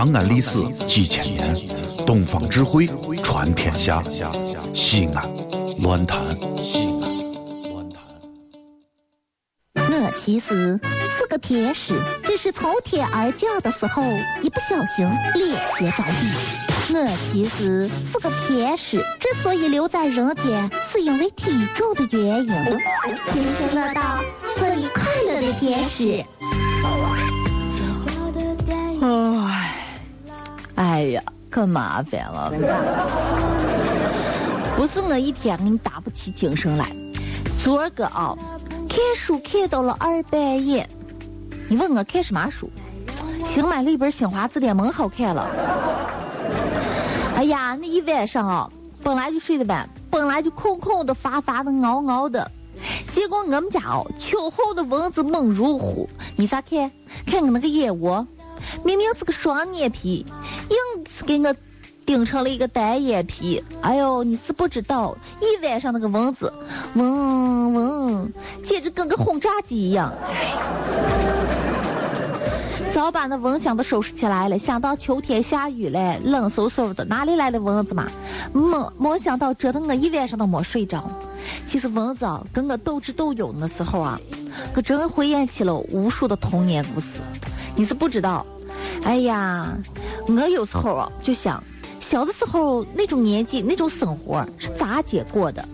长安历史几千年，东方智慧传天下。西安，乱谈西安，乱谈。我其实是个天使，只是从天而降的时候一不小心脸先着地。我其实是个天使，之所以留在人间，是因为体重的原因。请听得到这一快乐的天使。唉，哎呀，可麻烦了。不是我一天给你打不起精神来，昨儿个啊，看书看到了二半夜。你问我看什么书？新买了一本新华字典，蛮好看了。哎呀，那一晚上啊，本来就睡得晚，本来就空空的、乏乏的、熬熬的，结果我们家哦，秋后的蚊子猛如虎。你咋看？看我那个眼窝。明明是个双眼皮，硬是给我顶成了一个单眼皮。哎呦，你是不知道，一晚上那个蚊子，嗡嗡，简直跟个轰炸机一样。早把那蚊香都收拾起来了，想到秋天下雨了，冷飕飕的，哪里来的蚊子嘛？没没想到，折腾我一晚上都没睡着。其实蚊子啊，跟我斗智斗勇的时候啊，可真回忆起了无数的童年故事。你是不知道，哎呀，我有时候啊就想，小的时候那种年纪那种生活是咋解过的？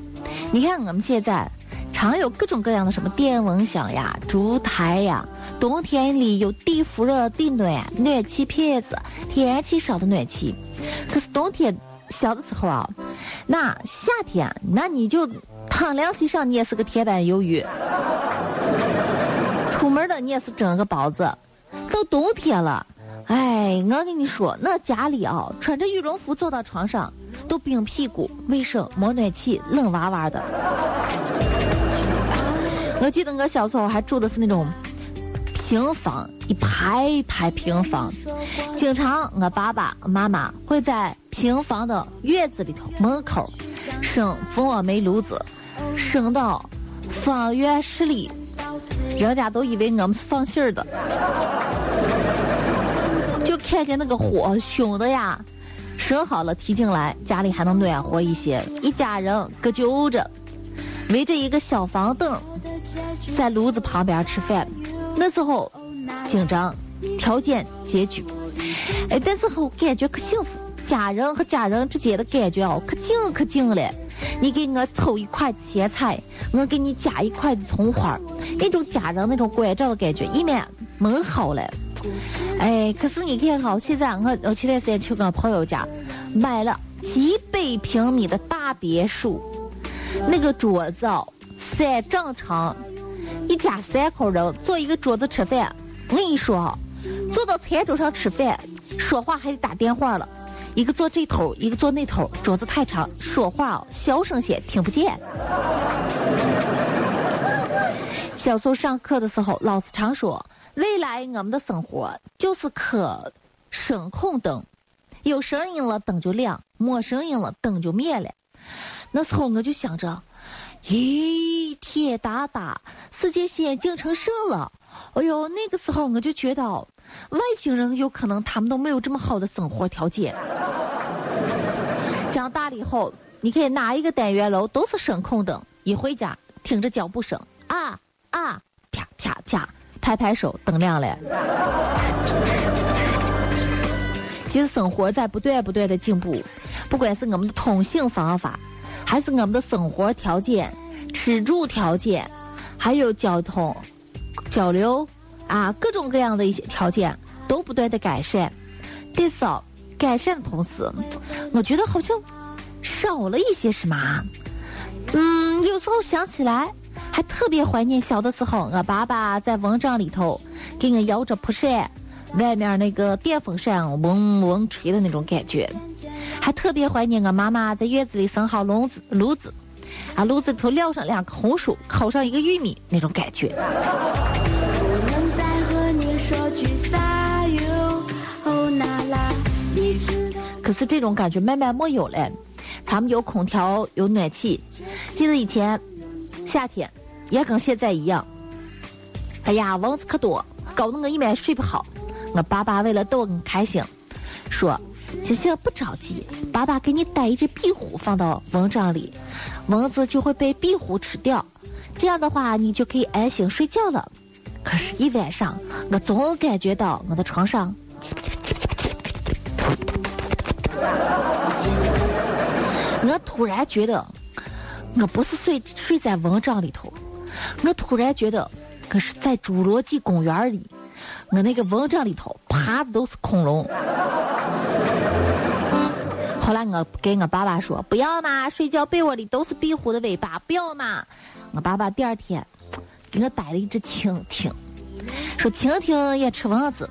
你看我们现在，常有各种各样的什么电蚊香呀、烛台呀，冬天里有地辐热、地暖、暖气片子、天然气烧的暖气。可是冬天小的时候啊，那夏天那你就躺凉席上你也是个铁板鱿鱼，出门的你也是蒸个包子。到冬天了，哎，我跟你说，那家里啊，穿着羽绒服坐到床上都冰屁股，卫生没暖气，冷哇哇的。我记得我小时候还住的是那种平房，一排一排平房，经常我爸爸妈妈会在平房的院子里头门口生蜂窝煤炉子，生到方圆十里，人家都以为我们是放信儿的。就看见那个火熊的呀，生好了提进来，家里还能暖和一些。一家人搁揪着，围着一个小房凳，在炉子旁边吃饭。那时候紧张条件拮据，哎，但是后感觉可幸福。家人和家人之间的感觉哦，可近可近了。你给我抽一筷子咸菜，我给你夹一筷子葱花，那种家人那种关照的感觉，一面门好了。哎，可是你看哈，现在我我前段时间去我朋友家，买了几百平米的大别墅，那个桌子哦，三丈长，一家三口人坐一个桌子吃饭。我跟你说哈，坐到餐桌上吃饭，说话还得打电话了，一个坐这头，一个坐那头，桌子太长，说话哦，小声些听不见。小时候上课的时候，老师常说。未来我们的生活就是可声控灯，有声音了灯就亮，没声音了灯就灭了。那时候我就想着，咦，天大大，世界先进成什了？哎呦，那个时候我就觉得，外星人有可能他们都没有这么好的生活条件。长大了以后，你看哪一个单元楼都是声控灯，一回家听着脚步声，啊啊，啪啪啪。拍拍手，灯亮了。其实生活在不断不断的进步，不管是我们的通信方法，还是我们的生活条件、吃住条件，还有交通、交流啊，各种各样的一些条件都不断的改善。但是改善的同时，我觉得好像少了一些什么。嗯，有时候想起来。还特别怀念小的时候，我爸爸在蚊帐里头给我摇着蒲扇，外面那个电风扇嗡嗡吹的那种感觉。还特别怀念我妈妈在院子里生好炉子，炉子啊炉子里头撂上两个红薯，烤上一个玉米那种感觉。可是这种感觉慢慢没有了，咱们有空调有暖气，记得以前夏天。也跟现在一样，哎呀，蚊子可多，搞得我一晚睡不好。我爸爸为了逗我开心，说：“星星，不着急，爸爸给你带一只壁虎放到蚊帐里，蚊子就会被壁虎吃掉，这样的话你就可以安心睡觉了。”可是，一晚上我总感觉到我的床上，我突然觉得我不是睡睡在蚊帐里头，我突然觉得我是在侏罗纪公园里。我那个蚊帐里头爬的都是恐龙。后来我跟我爸爸说：“不要嘛，睡觉被窝里都是壁虎的尾巴，不要嘛。”我爸爸第二天给我逮了一只蜻蜓，说蜻蜓也吃蚊子。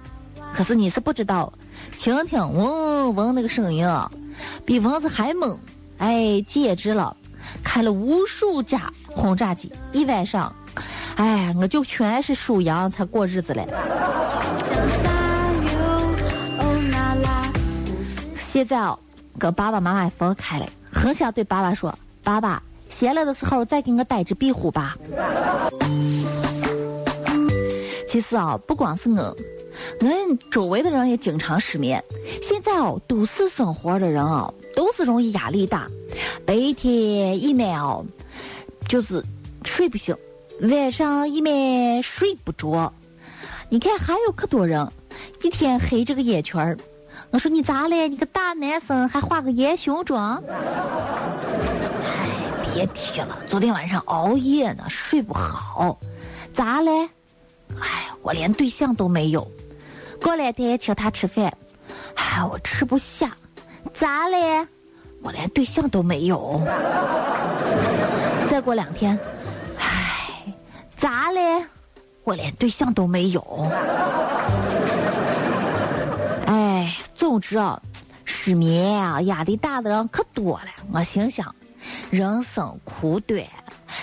可是你是不知道，蜻蜓嗡嗡那个声音啊，比蚊子还猛，哎，简直了！开了无数架轰炸机，一晚上。哎，我就全是数羊才过日子嘞。现在哦，跟爸爸妈妈分开了，很想对爸爸说：“爸爸，闲了的时候再给我带只壁虎吧。”其实啊，不光是我，我周围的人也经常失眠。现在哦，都市生活的人哦，都是容易压力大，白天一晚哦，就是睡不醒。晚上一面睡不着，你看还有可多人，一天黑着个眼圈儿。我说你咋嘞？你个大男生还化个烟熏妆？哎，别提了，昨天晚上熬夜呢，睡不好。咋嘞？哎，我连对象都没有。过两天请他吃饭，哎，我吃不下。咋嘞？我连对象都没有。再过两天。唉咋嘞？我连对象都没有。哎，总之啊，失眠啊，压力大的人可多了。我心想，人生苦短，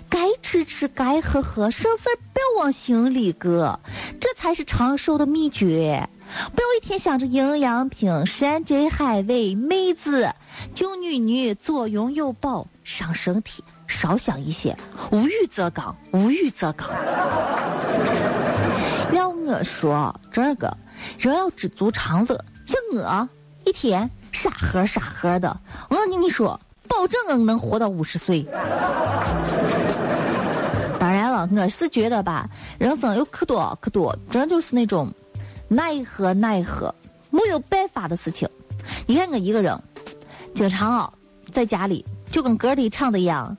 该吃吃，该喝喝，省事儿不要往心里搁，这才是长寿的秘诀。不要一天想着营养品、山珍海味、妹子、救女女，左拥右抱，伤身体。少想一些，无欲则刚，无欲则刚。要我说，这个人要知足常乐。像我一天傻呵傻呵的，我跟你说，保证我能活到五十岁。当然了，我是觉得吧，人生有可多可多，真就是那种奈何奈何，没有办法的事情。你看我一个人，经常啊，在家里就跟歌里唱的一样。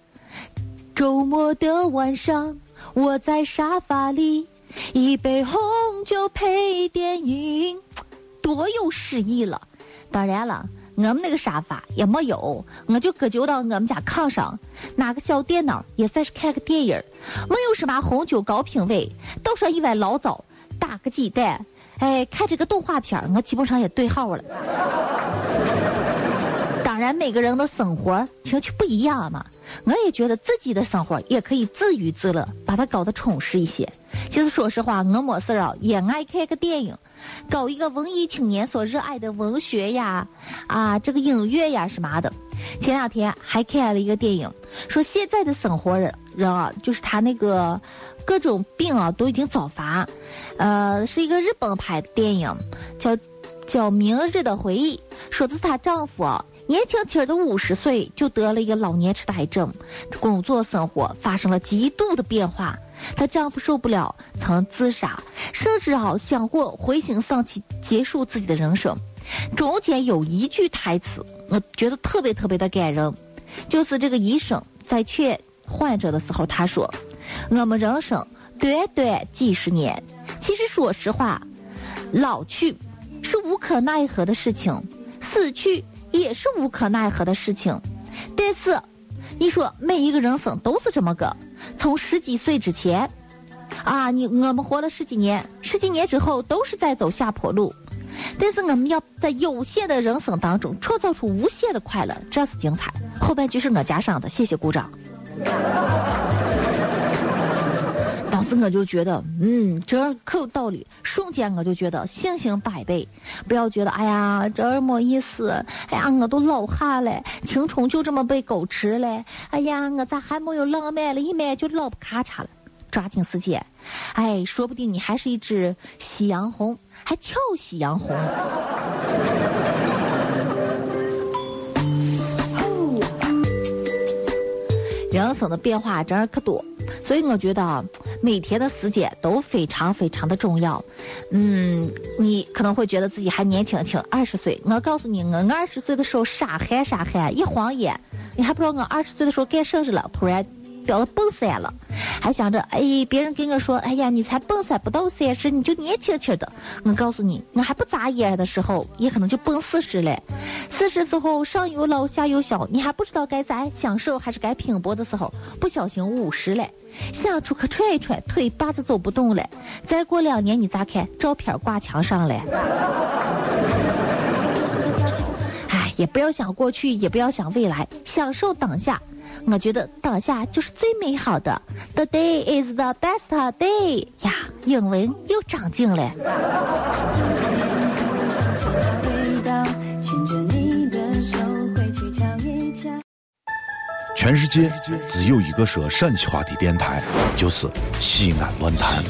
周末的晚上，我在沙发里，一杯红酒配电影，多有诗意了。当然了，我们那个沙发也没有，我就搁就到我们家炕上，拿个小电脑，也算是看个电影没有什么红酒高品位，倒上一碗醪糟，打个鸡蛋，哎，看这个动画片我基本上也对号了。然，每个人的生活情趣不一样嘛。我也觉得自己的生活也可以自娱自乐，把它搞得充实一些。其实说实话，我没事啊，也爱看个电影，搞一个文艺青年所热爱的文学呀，啊，这个音乐呀什么的。前两天还看了一个电影，说现在的生活人人啊，就是他那个各种病啊都已经早发，呃，是一个日本拍的电影，叫叫《明日的回忆》，说的是她丈夫啊。年轻轻的五十岁就得了一个老年痴呆症，工作生活发生了极度的变化。她丈夫受不了，曾自杀，甚至啊想过回心丧气结束自己的人生。中间有一句台词，我觉得特别特别的感人，就是这个医生在劝患者的时候，他说：“我们人生短短几十年，其实说实话，老去是无可奈何的事情，死去。”也是无可奈何的事情，但是，你说每一个人生都是这么个，从十几岁之前，啊，你我们活了十几年，十几年之后都是在走下坡路，但是我们要在有限的人生当中创造出无限的快乐，这是精彩。后半句是我加上的，谢谢鼓掌。我就觉得，嗯，这可有道理。瞬间我就觉得信心百倍。不要觉得，哎呀，这没意思。哎呀，我都老哈了，青春就这么被狗吃了。哎呀，我咋还没有浪漫了？一买就老不咔嚓了。抓紧时间，哎，说不定你还是一只夕阳红，还俏夕阳红。人生的变化真是可多，所以我觉得每天的时间都非常非常的重要。嗯，你可能会觉得自己还年轻轻，二十岁。我告诉你，我二十岁的时候傻憨傻憨，一晃眼，你还不知道我二十岁的时候干甚子了，突然。表都奔三了，还想着哎，别人跟我说，哎呀，你才奔三不到三十，你就年轻轻的。我告诉你，我还不眨眼的时候，也可能就奔四十了。四十时候上有老下有小，你还不知道该咋享受还是该拼搏的时候，不小心五十了，想出去踹一踹，腿把子走不动了。再过两年你咋看？照片挂墙上了。哎，也不要想过去，也不要想未来，享受当下。我觉得当下就是最美好的，The day is the best day 呀！英文又长进了。全世界只有一个说陕西话的电台，就是西安论坛。